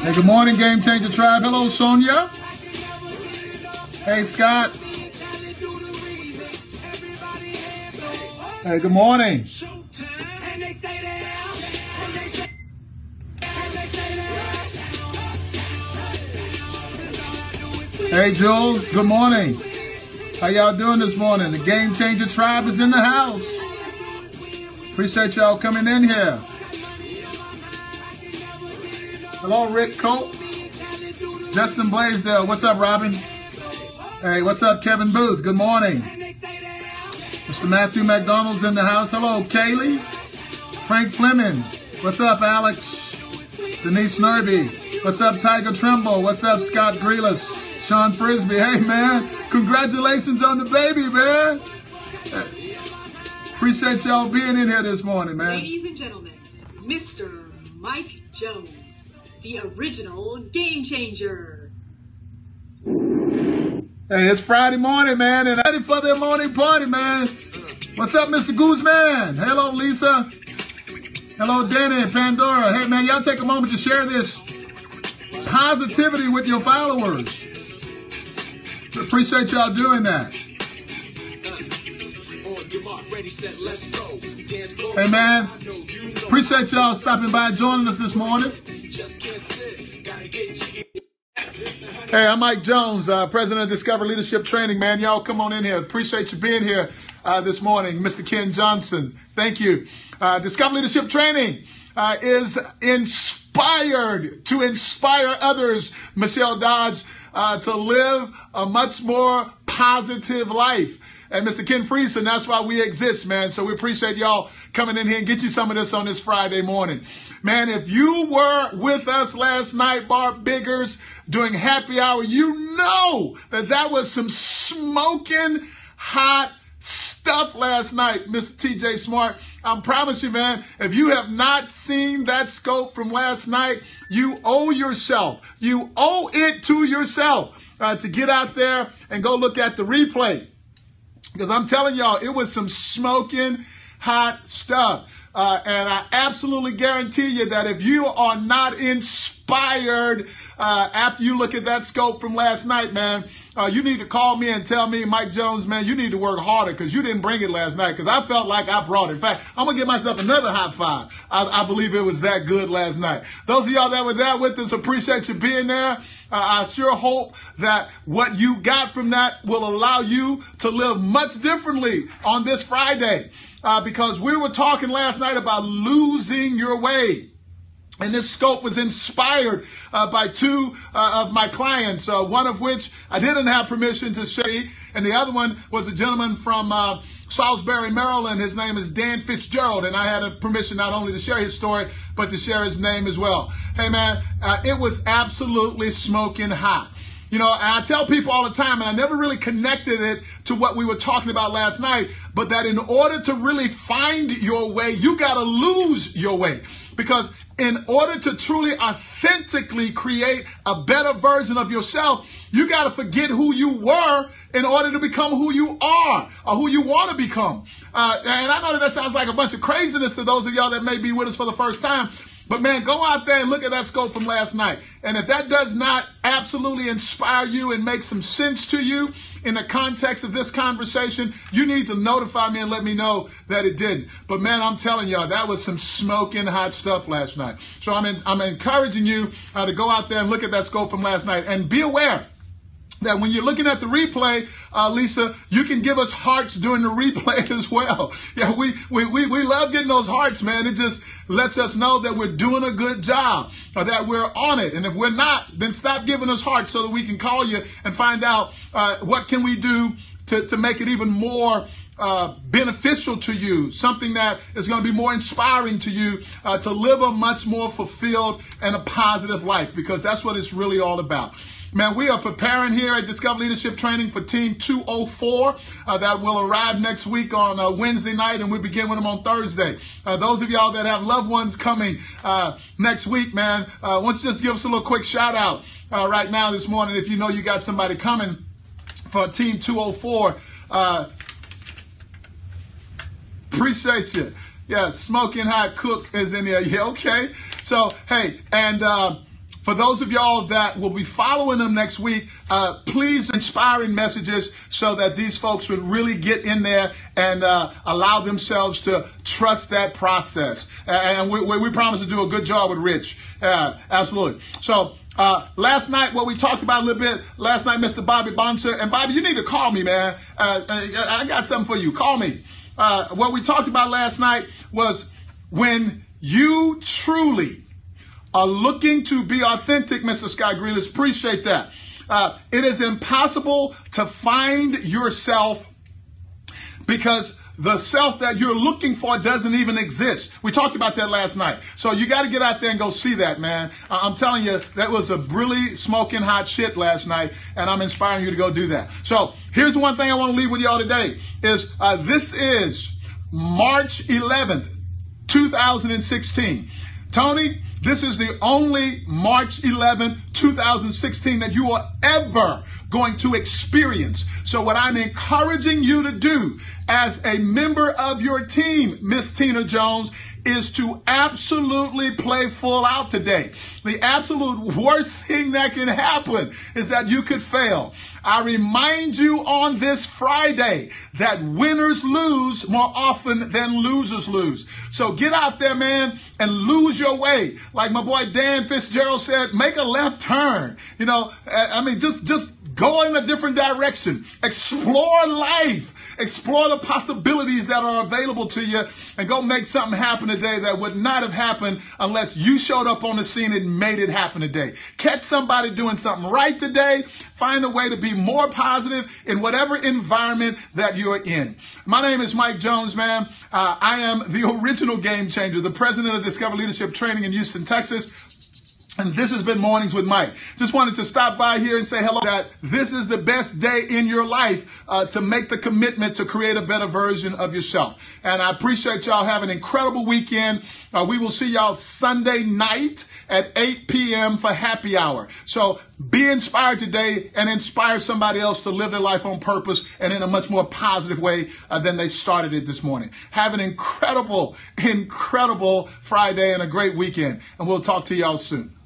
Hey, good morning, Game Changer Tribe. Hello, Sonia. Hey, Scott. Hey, good morning. Hey, Jules. Good morning. How y'all doing this morning? The Game Changer Tribe is in the house. Appreciate y'all coming in here. Hello, Rick Cope. Justin Blaisdell. What's up, Robin? Hey, what's up, Kevin Booth? Good morning. Mr. Matthew McDonald's in the house. Hello, Kaylee. Frank Fleming. What's up, Alex? Denise Nerby. What's up, Tiger Trimble? What's up, Scott Grealis? Sean Frisbee. Hey, man. Congratulations on the baby, man. Appreciate y'all being in here this morning, man. Ladies and gentlemen, Mr. Mike Jones, the original game changer. Hey, it's Friday morning, man, and ready for the morning party, man. What's up, Mr. Guzman? Hello, Lisa. Hello, Danny and Pandora. Hey, man, y'all take a moment to share this positivity with your followers. Appreciate y'all doing that. Hey man, appreciate y'all stopping by joining us this morning. Hey, I'm Mike Jones, uh, President of Discover Leadership Training. Man, y'all come on in here. Appreciate you being here uh, this morning. Mr. Ken Johnson, thank you. Uh, Discover Leadership Training uh, is inspired to inspire others, Michelle Dodge, uh, to live a much more positive life. And Mr. Ken Friesen, that's why we exist, man. So we appreciate y'all coming in here and get you some of this on this Friday morning. Man, if you were with us last night, Barb Biggers, doing happy hour, you know that that was some smoking hot stuff last night, Mr. TJ Smart. I promise you, man, if you have not seen that scope from last night, you owe yourself, you owe it to yourself uh, to get out there and go look at the replay. Because I'm telling y'all, it was some smoking hot stuff. Uh, and I absolutely guarantee you that if you are not inspired uh, after you look at that scope from last night, man, uh, you need to call me and tell me, Mike Jones, man, you need to work harder because you didn't bring it last night. Because I felt like I brought it. In fact, I'm gonna give myself another high five. I, I believe it was that good last night. Those of y'all that were there with us, appreciate you being there. Uh, I sure hope that what you got from that will allow you to live much differently on this Friday. Uh, because we were talking last night about losing your way. And this scope was inspired uh, by two uh, of my clients, uh, one of which I didn't have permission to share, and the other one was a gentleman from uh, Salisbury, Maryland. His name is Dan Fitzgerald, and I had a permission not only to share his story, but to share his name as well. Hey, man, uh, it was absolutely smoking hot. You know, I tell people all the time, and I never really connected it to what we were talking about last night, but that in order to really find your way, you got to lose your way. Because in order to truly authentically create a better version of yourself, you got to forget who you were in order to become who you are or who you want to become. Uh, and I know that that sounds like a bunch of craziness to those of y'all that may be with us for the first time, but man, go out there and look at that scope from last night. And if that does not absolutely inspire you and make some sense to you in the context of this conversation, you need to notify me and let me know that it didn't. But man, I'm telling y'all, that was some smoking hot stuff last night. So I'm, in, I'm encouraging you uh, to go out there and look at that scope from last night and be aware that when you're looking at the replay, uh, Lisa, you can give us hearts during the replay as well. Yeah, we, we, we, we love getting those hearts, man. It just lets us know that we're doing a good job or that we're on it. And if we're not, then stop giving us hearts so that we can call you and find out uh, what can we do to, to make it even more uh, beneficial to you, something that is going to be more inspiring to you uh, to live a much more fulfilled and a positive life because that's what it's really all about. Man, we are preparing here at Discover Leadership Training for Team 204 uh, that will arrive next week on uh, Wednesday night, and we begin with them on Thursday. Uh, those of y'all that have loved ones coming uh, next week, man, uh, you just give us a little quick shout out uh, right now this morning if you know you got somebody coming for Team 204. Appreciate you. Yeah, smoking hot cook is in there. Yeah, okay. So, hey, and uh, for those of y'all that will be following them next week, uh, please inspiring messages so that these folks would really get in there and uh, allow themselves to trust that process. And we, we, promise to do a good job with Rich. Yeah, absolutely. So, uh, last night, what we talked about a little bit, last night, Mr. Bobby Bonser, and Bobby, you need to call me, man. Uh, uh I got something for you. Call me. Uh, what we talked about last night was when you truly are looking to be authentic, Mr. Scott Grealish, appreciate that. Uh, it is impossible to find yourself because the self that you're looking for doesn't even exist. We talked about that last night. So you got to get out there and go see that, man. I'm telling you, that was a really smoking hot shit last night, and I'm inspiring you to go do that. So here's one thing I want to leave with y'all today is uh, this is March 11th, 2016. Tony, this is the only March 11, 2016 that you will ever going to experience. So, what I'm encouraging you to do as a member of your team, Miss Tina Jones, is to absolutely play full out today. The absolute worst thing that can happen is that you could fail. I remind you on this Friday that winners lose more often than losers lose. So get out there, man, and lose your way. Like my boy Dan Fitzgerald said, make a left turn. You know, I mean, just, just Go in a different direction. Explore life. Explore the possibilities that are available to you and go make something happen today that would not have happened unless you showed up on the scene and made it happen today. Catch somebody doing something right today. Find a way to be more positive in whatever environment that you're in. My name is Mike Jones, man. Uh, I am the original game changer, the president of Discover Leadership Training in Houston, Texas. And this has been Mornings with Mike. Just wanted to stop by here and say hello that this is the best day in your life uh, to make the commitment to create a better version of yourself. And I appreciate y'all have an incredible weekend. Uh, we will see y'all Sunday night at 8 p.m. for happy hour. So be inspired today and inspire somebody else to live their life on purpose and in a much more positive way uh, than they started it this morning. Have an incredible, incredible Friday and a great weekend. And we'll talk to y'all soon.